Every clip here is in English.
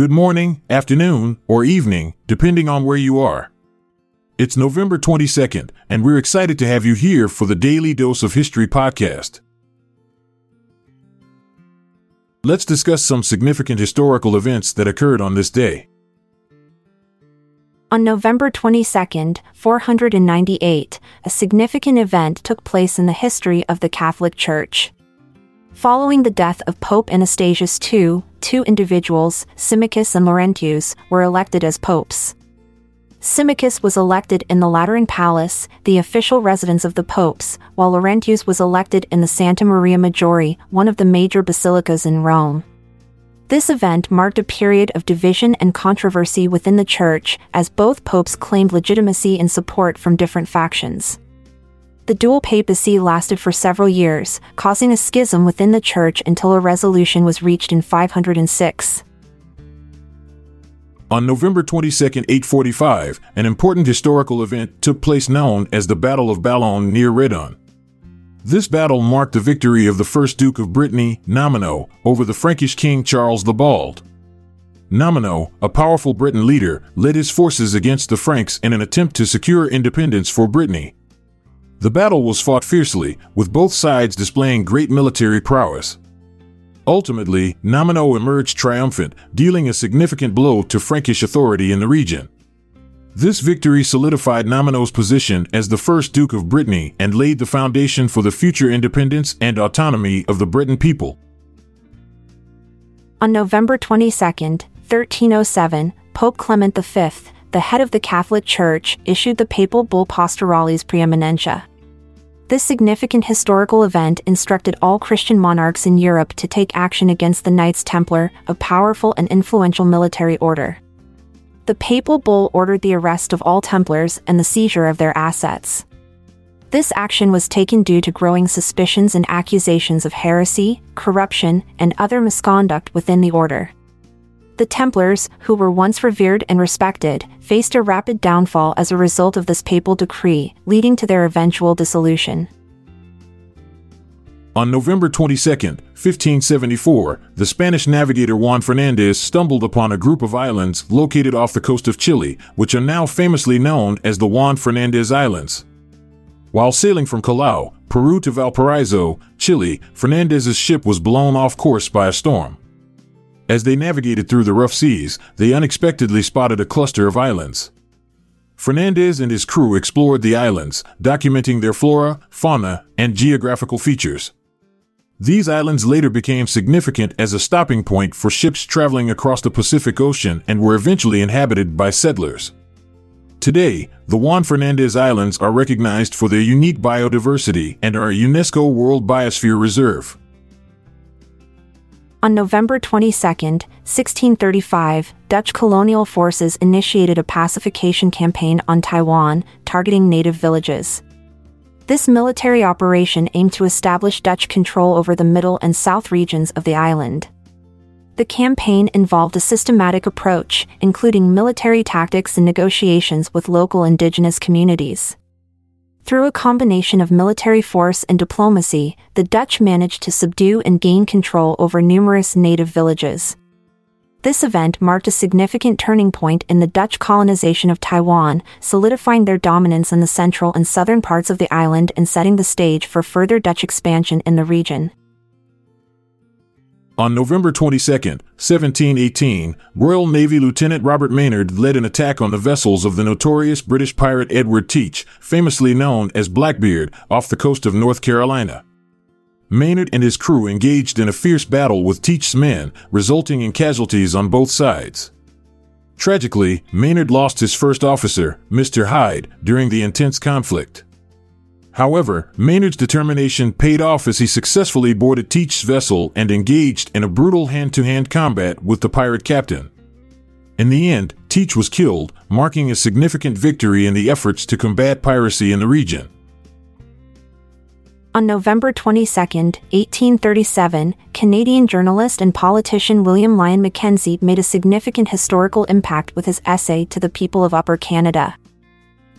good morning, afternoon, or evening, depending on where you are. It's November 22nd, and we're excited to have you here for the Daily Dose of History podcast. Let's discuss some significant historical events that occurred on this day. On November 22, 498, a significant event took place in the history of the Catholic Church. Following the death of Pope Anastasius II, two individuals, Symmachus and Laurentius, were elected as popes. Symmachus was elected in the Lateran Palace, the official residence of the popes, while Laurentius was elected in the Santa Maria Maggiore, one of the major basilicas in Rome. This event marked a period of division and controversy within the church, as both popes claimed legitimacy and support from different factions. The dual papacy lasted for several years, causing a schism within the church until a resolution was reached in 506. On November 22, 845, an important historical event took place known as the Battle of Ballon near Redon. This battle marked the victory of the first Duke of Brittany, Nominoe, over the Frankish king Charles the Bald. Nominoe, a powerful Breton leader, led his forces against the Franks in an attempt to secure independence for Brittany. The battle was fought fiercely, with both sides displaying great military prowess. Ultimately, Nominoe emerged triumphant, dealing a significant blow to Frankish authority in the region. This victory solidified Nominoe's position as the first Duke of Brittany and laid the foundation for the future independence and autonomy of the Breton people. On November 22, 1307, Pope Clement V, the head of the Catholic Church, issued the papal bull Pastoralis Praeeminentiae. This significant historical event instructed all Christian monarchs in Europe to take action against the Knights Templar, a powerful and influential military order the papal bull ordered the arrest of all Templars and the seizure of their assets. This action was taken due to growing suspicions and accusations of heresy, corruption, and other misconduct within the order. The Templars, who were once revered and respected, faced a rapid downfall as a result of this papal decree, leading to their eventual dissolution. On November 22, 1574, the Spanish navigator Juan Fernandez stumbled upon a group of islands located off the coast of Chile, which are now famously known as the Juan Fernandez Islands. While sailing from Callao, Peru to Valparaiso, Chile, Fernandez's ship was blown off course by a storm. As they navigated through the rough seas, they unexpectedly spotted a cluster of islands. Fernandez and his crew explored the islands, documenting their flora, fauna, and geographical features. These islands later became significant as a stopping point for ships traveling across the Pacific Ocean and were eventually inhabited by settlers. Today, the Juan Fernandez Islands are recognized for their unique biodiversity and are a UNESCO World Biosphere Reserve. On November 22, 1635, Dutch colonial forces initiated a pacification campaign on Taiwan, targeting native villages. This military operation aimed to establish Dutch control over the middle and south regions of the island. The campaign involved a systematic approach, including military tactics and negotiations with local indigenous communities. Through a combination of military force and diplomacy, the Dutch managed to subdue and gain control over numerous native villages. This event marked a significant turning point in the Dutch colonization of Taiwan, solidifying their dominance in the central and southern parts of the island and setting the stage for further Dutch expansion in the region. On November 22, 1718, Royal Navy Lieutenant Robert Maynard led an attack on the vessels of the notorious British pirate Edward Teach, famously known as Blackbeard, off the coast of North Carolina. Maynard and his crew engaged in a fierce battle with Teach's men, resulting in casualties on both sides. Tragically, Maynard lost his first officer, Mr. Hyde, during the intense conflict. However, Maynard's determination paid off as he successfully boarded Teach's vessel and engaged in a brutal hand to hand combat with the pirate captain. In the end, Teach was killed, marking a significant victory in the efforts to combat piracy in the region. On November 22, 1837, Canadian journalist and politician William Lyon Mackenzie made a significant historical impact with his essay To the People of Upper Canada.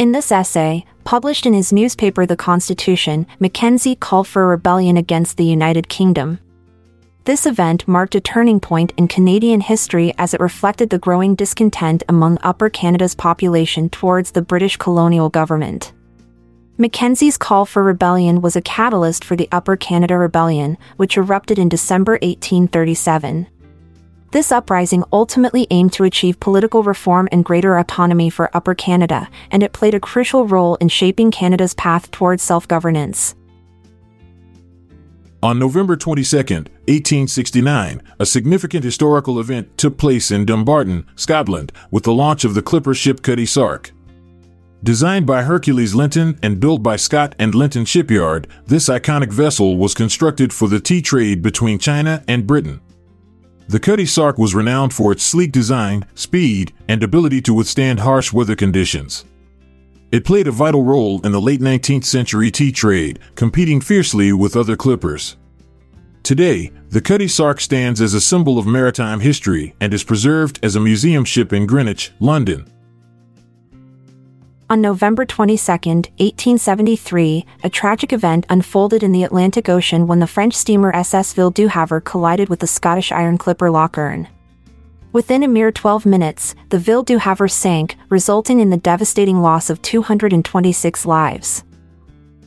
In this essay, published in his newspaper The Constitution, Mackenzie called for a rebellion against the United Kingdom. This event marked a turning point in Canadian history as it reflected the growing discontent among Upper Canada's population towards the British colonial government. Mackenzie's call for rebellion was a catalyst for the Upper Canada Rebellion, which erupted in December 1837. This uprising ultimately aimed to achieve political reform and greater autonomy for Upper Canada, and it played a crucial role in shaping Canada's path towards self governance. On November 22, 1869, a significant historical event took place in Dumbarton, Scotland, with the launch of the clipper ship Cutty Sark. Designed by Hercules Linton and built by Scott and Linton Shipyard, this iconic vessel was constructed for the tea trade between China and Britain. The Cutty Sark was renowned for its sleek design, speed, and ability to withstand harsh weather conditions. It played a vital role in the late 19th century tea trade, competing fiercely with other clippers. Today, the Cutty Sark stands as a symbol of maritime history and is preserved as a museum ship in Greenwich, London. On November 22, 1873, a tragic event unfolded in the Atlantic Ocean when the French steamer SS Ville du Havre collided with the Scottish iron clipper Loch Earn. Within a mere 12 minutes, the Ville du Havre sank, resulting in the devastating loss of 226 lives.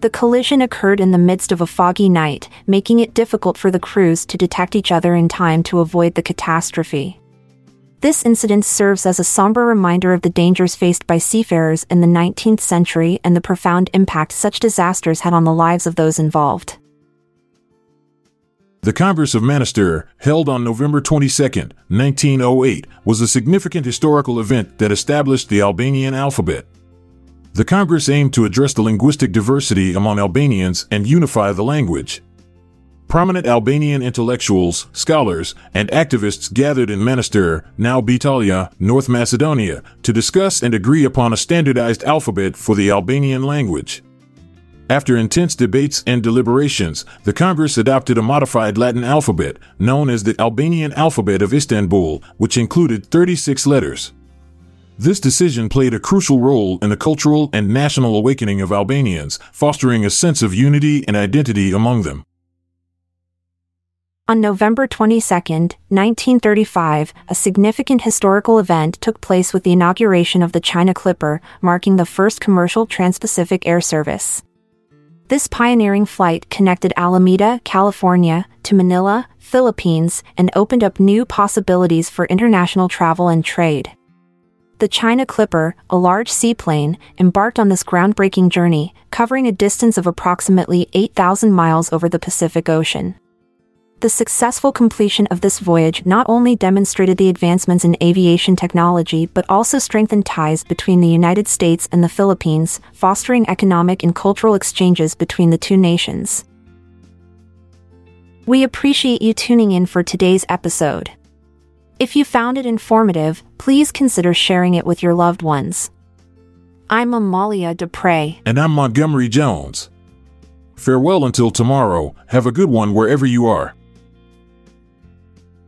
The collision occurred in the midst of a foggy night, making it difficult for the crews to detect each other in time to avoid the catastrophe. This incident serves as a somber reminder of the dangers faced by seafarers in the 19th century and the profound impact such disasters had on the lives of those involved. The Congress of Manastir, held on November 22, 1908, was a significant historical event that established the Albanian alphabet. The Congress aimed to address the linguistic diversity among Albanians and unify the language. Prominent Albanian intellectuals, scholars, and activists gathered in Manastir, now Bitola, North Macedonia, to discuss and agree upon a standardized alphabet for the Albanian language. After intense debates and deliberations, the Congress adopted a modified Latin alphabet, known as the Albanian alphabet of Istanbul, which included 36 letters. This decision played a crucial role in the cultural and national awakening of Albanians, fostering a sense of unity and identity among them. On November 22, 1935, a significant historical event took place with the inauguration of the China Clipper, marking the first commercial trans-Pacific air service. This pioneering flight connected Alameda, California, to Manila, Philippines, and opened up new possibilities for international travel and trade. The China Clipper, a large seaplane, embarked on this groundbreaking journey, covering a distance of approximately 8,000 miles over the Pacific Ocean. The successful completion of this voyage not only demonstrated the advancements in aviation technology but also strengthened ties between the United States and the Philippines, fostering economic and cultural exchanges between the two nations. We appreciate you tuning in for today's episode. If you found it informative, please consider sharing it with your loved ones. I'm Amalia Dupre. And I'm Montgomery Jones. Farewell until tomorrow. Have a good one wherever you are.